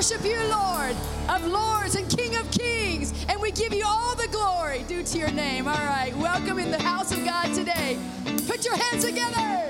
worship you, Lord of Lords and King of Kings, and we give you all the glory due to your name. All right, welcome in the house of God today. Put your hands together.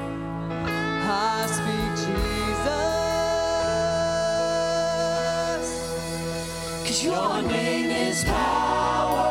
Your name is power.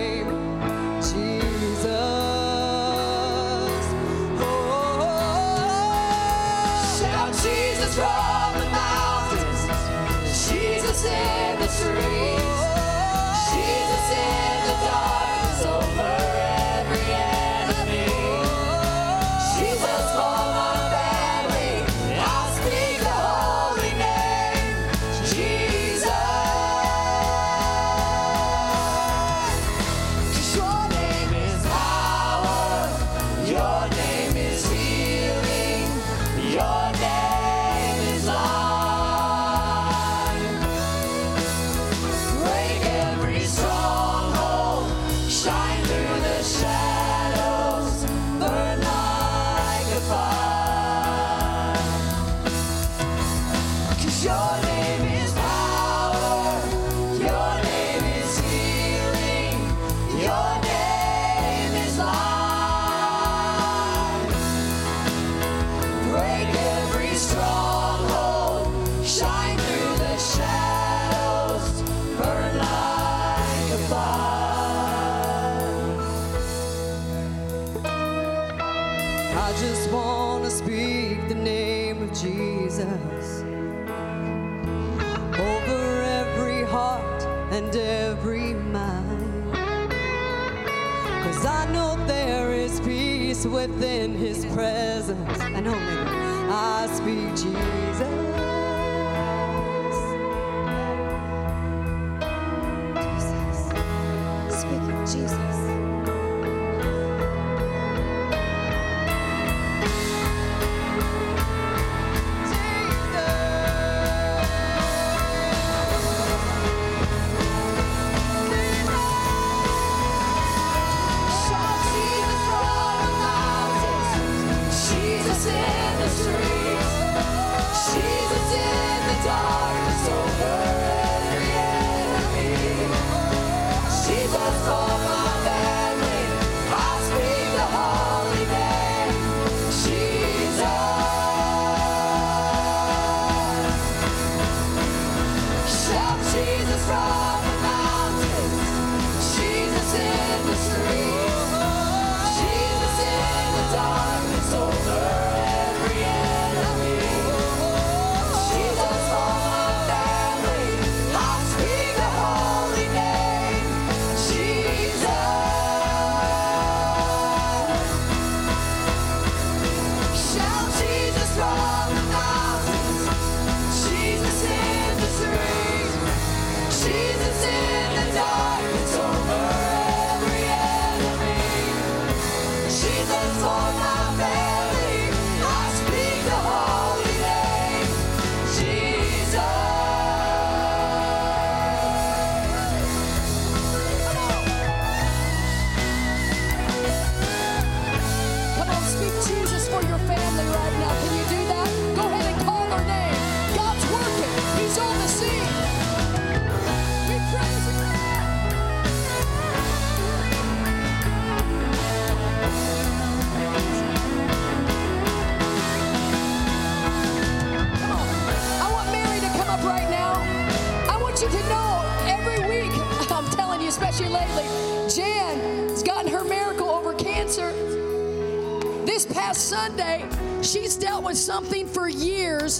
last Sunday, she's dealt with something for years.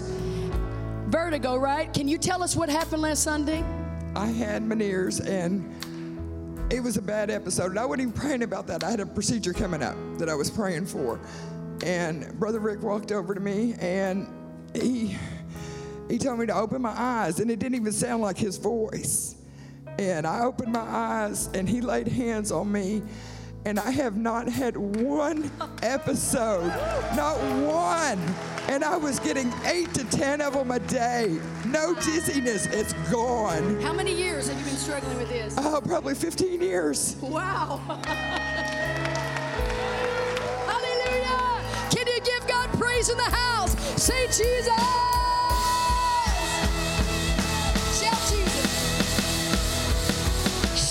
Vertigo, right? Can you tell us what happened last Sunday? I had Meniere's and it was a bad episode. And I wasn't even praying about that. I had a procedure coming up that I was praying for. And Brother Rick walked over to me and he he told me to open my eyes. And it didn't even sound like his voice. And I opened my eyes and he laid hands on me and I have not had one episode, not one. And I was getting eight to 10 of them a day. No dizziness, it's gone. How many years have you been struggling with this? Oh, uh, probably 15 years. Wow. Hallelujah. Can you give God praise in the house? Say Jesus. Shout Jesus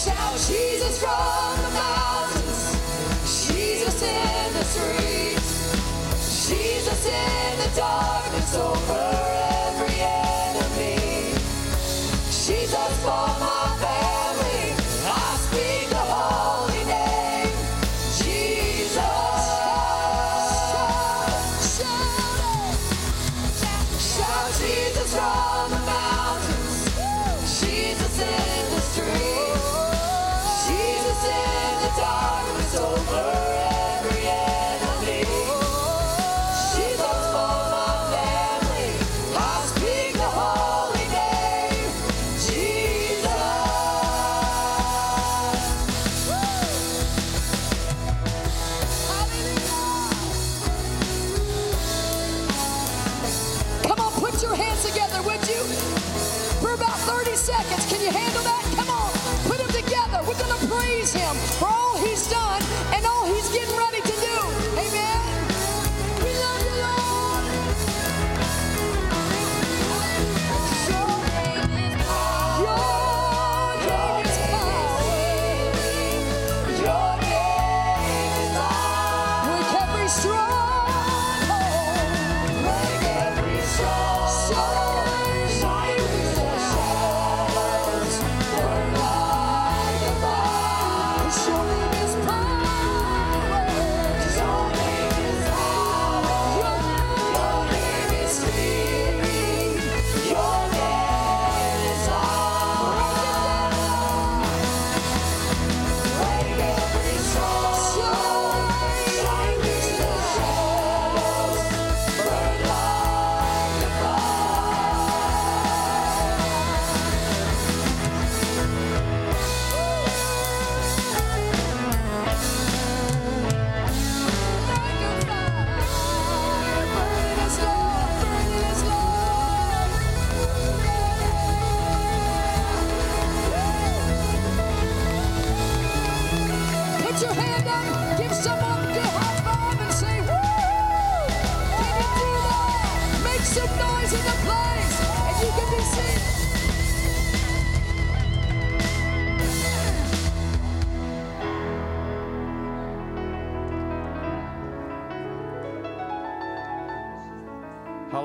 Shout Jesus from the in the darkness over.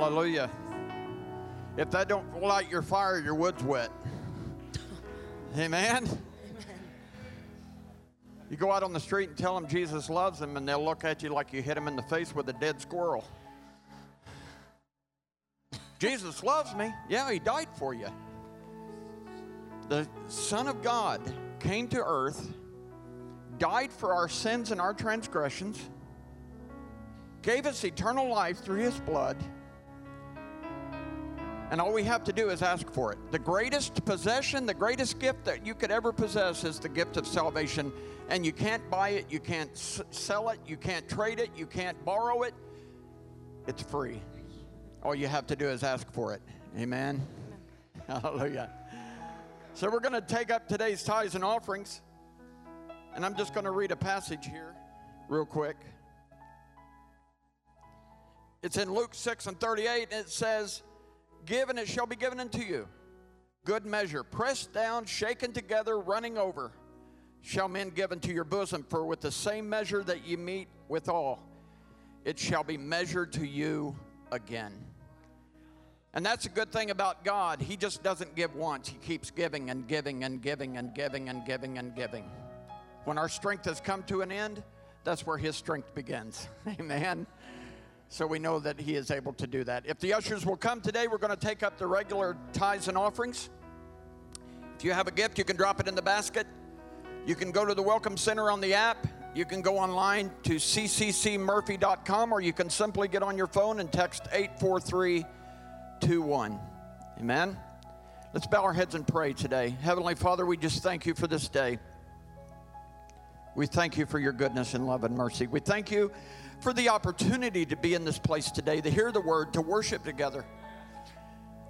Hallelujah. If that don't light your fire, your wood's wet. Amen. You go out on the street and tell them Jesus loves them, and they'll look at you like you hit them in the face with a dead squirrel. Jesus loves me. Yeah, he died for you. The Son of God came to earth, died for our sins and our transgressions, gave us eternal life through his blood. And all we have to do is ask for it. The greatest possession, the greatest gift that you could ever possess is the gift of salvation. And you can't buy it, you can't s- sell it, you can't trade it, you can't borrow it. It's free. All you have to do is ask for it. Amen. Hallelujah. So we're going to take up today's tithes and offerings. And I'm just going to read a passage here real quick. It's in Luke 6 and 38, and it says, Give and it shall be given unto you. Good measure, pressed down, shaken together, running over, shall men give unto your bosom. For with the same measure that ye meet withal, it shall be measured to you again. And that's a good thing about God. He just doesn't give once, He keeps giving and giving and giving and giving and giving and giving. When our strength has come to an end, that's where His strength begins. Amen. So we know that He is able to do that. If the ushers will come today, we're going to take up the regular tithes and offerings. If you have a gift, you can drop it in the basket. You can go to the Welcome Center on the app. You can go online to cccmurphy.com or you can simply get on your phone and text 84321. Amen. Let's bow our heads and pray today. Heavenly Father, we just thank you for this day. We thank you for your goodness and love and mercy. We thank you for the opportunity to be in this place today, to hear the word, to worship together.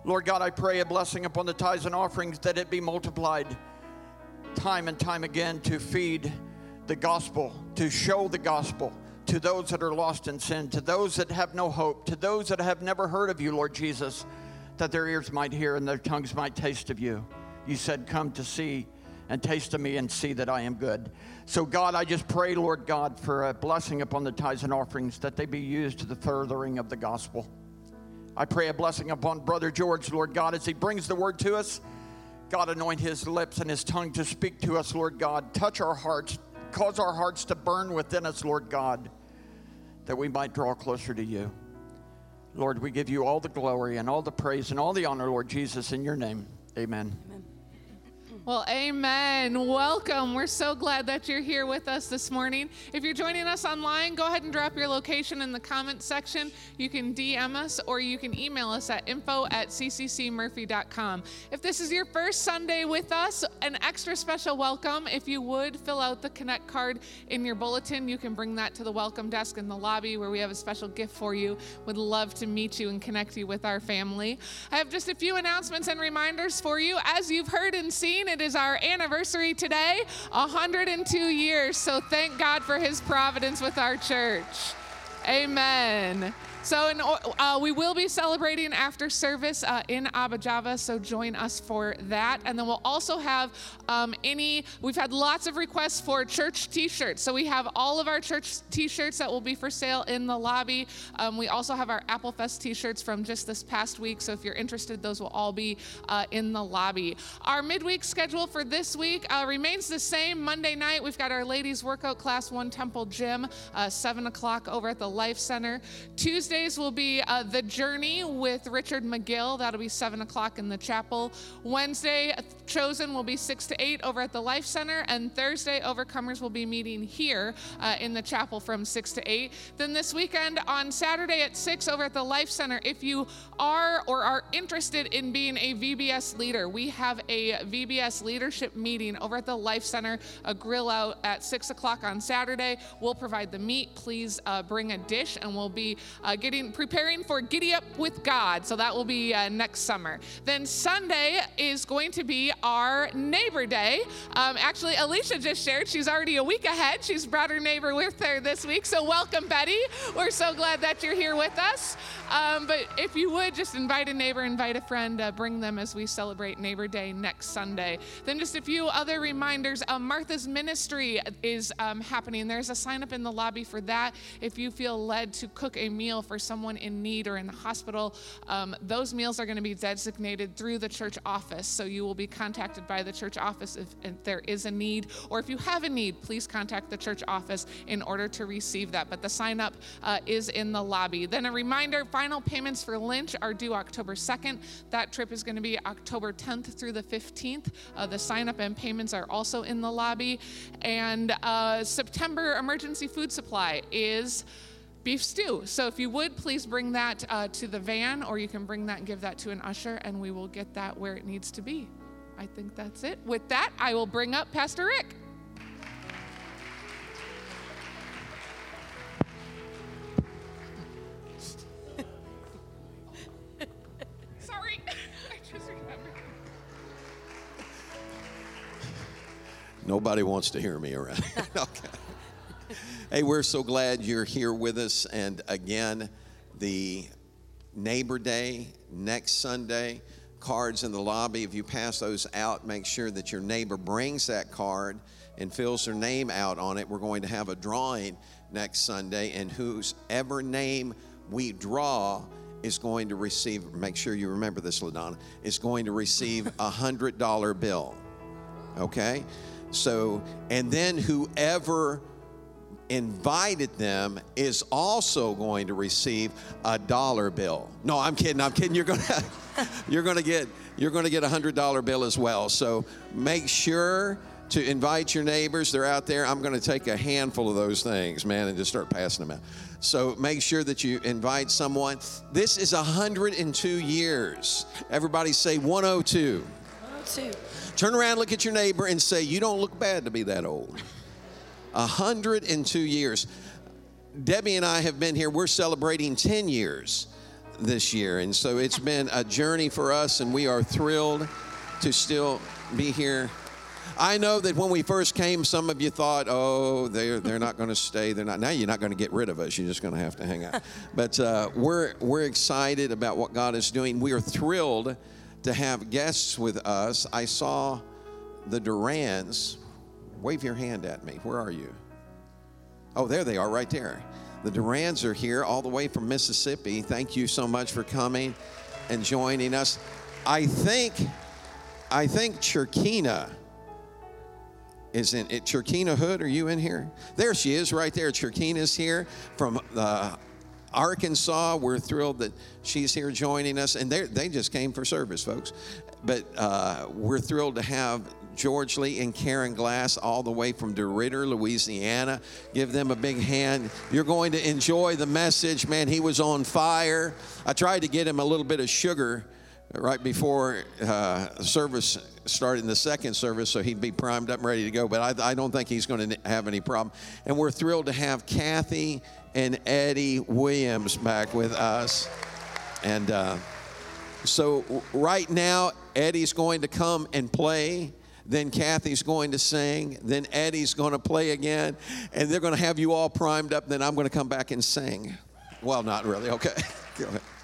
Lord God, I pray a blessing upon the tithes and offerings that it be multiplied time and time again to feed the gospel, to show the gospel to those that are lost in sin, to those that have no hope, to those that have never heard of you, Lord Jesus, that their ears might hear and their tongues might taste of you. You said, Come to see and taste of me and see that I am good. So, God, I just pray, Lord God, for a blessing upon the tithes and offerings that they be used to the furthering of the gospel. I pray a blessing upon Brother George, Lord God, as he brings the word to us. God, anoint his lips and his tongue to speak to us, Lord God. Touch our hearts, cause our hearts to burn within us, Lord God, that we might draw closer to you. Lord, we give you all the glory and all the praise and all the honor, Lord Jesus, in your name. Amen. Well, amen. Welcome. We're so glad that you're here with us this morning. If you're joining us online, go ahead and drop your location in the comments section. You can DM us or you can email us at info at cccmurphy.com. If this is your first Sunday with us, an extra special welcome. If you would fill out the Connect card in your bulletin, you can bring that to the welcome desk in the lobby where we have a special gift for you. Would love to meet you and connect you with our family. I have just a few announcements and reminders for you. As you've heard and seen, it is our anniversary today 102 years. So thank God for his providence with our church. Amen. So in, uh, we will be celebrating after service uh, in Abba so join us for that. And then we'll also have um, any, we've had lots of requests for church t shirts. So we have all of our church t shirts that will be for sale in the lobby. Um, we also have our Applefest t shirts from just this past week. So if you're interested, those will all be uh, in the lobby. Our midweek schedule for this week uh, remains the same. Monday night, we've got our ladies' workout class, One Temple Gym, uh, 7 o'clock over at the Life Center. Tuesdays will be uh, The Journey with Richard McGill. That'll be 7 o'clock in the chapel. Wednesday, Chosen will be 6 to 8 over at the Life Center. And Thursday, Overcomers will be meeting here uh, in the chapel from 6 to 8. Then this weekend on Saturday at 6 over at the Life Center, if you are or are interested in being a VBS leader, we have a VBS leadership meeting over at the Life Center, a grill out at 6 o'clock on Saturday. We'll provide the meat. Please uh, bring a dish and we'll be uh, getting preparing for Giddy Up with God. So that will be uh, next summer. Then Sunday is going to be our neighbor day. Um, actually, Alicia just shared she's already a week ahead. She's brought her neighbor with her this week. So welcome, Betty. We're so glad that you're here with us. Um, but if you would just invite a neighbor, invite a friend, uh, bring them as we celebrate Neighbor Day next Sunday. Then just a few other reminders. Uh, Martha's Ministry is um, happening. There's a sign up in the lobby for that. If you feel led to cook a meal for for someone in need or in the hospital, um, those meals are going to be designated through the church office. So you will be contacted by the church office if, if there is a need, or if you have a need, please contact the church office in order to receive that. But the sign up uh, is in the lobby. Then a reminder final payments for Lynch are due October 2nd. That trip is going to be October 10th through the 15th. Uh, the sign up and payments are also in the lobby. And uh, September emergency food supply is beef stew. So if you would, please bring that uh, to the van, or you can bring that and give that to an usher, and we will get that where it needs to be. I think that's it. With that, I will bring up Pastor Rick. Sorry. I just remembered. Nobody wants to hear me around. okay. Hey, we're so glad you're here with us. And again, the Neighbor Day next Sunday, cards in the lobby. If you pass those out, make sure that your neighbor brings that card and fills their name out on it. We're going to have a drawing next Sunday, and whoever name we draw is going to receive, make sure you remember this, LaDonna, is going to receive a $100 bill okay? So, and then whoever invited them is also going to receive a dollar bill. No, I'm kidding. I'm kidding. You're gonna you're gonna get you're gonna get a hundred dollar bill as well. So make sure to invite your neighbors. They're out there. I'm gonna take a handful of those things, man, and just start passing them out. So make sure that you invite someone. This is 102 years. Everybody say 102. Two. Turn around, look at your neighbor, and say, You don't look bad to be that old. 102 years. Debbie and I have been here, we're celebrating 10 years this year. And so it's been a journey for us, and we are thrilled to still be here. I know that when we first came, some of you thought, oh, they're, they're not going to stay. They're not. Now you're not going to get rid of us. You're just going to have to hang out. But uh, we're, we're excited about what God is doing. We are thrilled to have guests with us. I saw the Durans. Wave your hand at me. Where are you? Oh, there they are, right there. The Durans are here all the way from Mississippi. Thank you so much for coming and joining us. I think, I think Chirkina is in it. Chirkina Hood, are you in here? There she is, right there. Chirkina's here from uh, Arkansas. We're thrilled that she's here joining us, and they they just came for service, folks. But uh, we're thrilled to have George Lee and Karen Glass all the way from DeRidder, Louisiana. Give them a big hand. You're going to enjoy the message, man. He was on fire. I tried to get him a little bit of sugar right before uh, service started in the second service so he'd be primed up and ready to go but i, I don't think he's going to have any problem and we're thrilled to have kathy and eddie williams back with us and uh, so right now eddie's going to come and play then kathy's going to sing. Then eddie's going to play again. And they're going to have you all primed up. Then i'm going to come back and sing. Well not really. Okay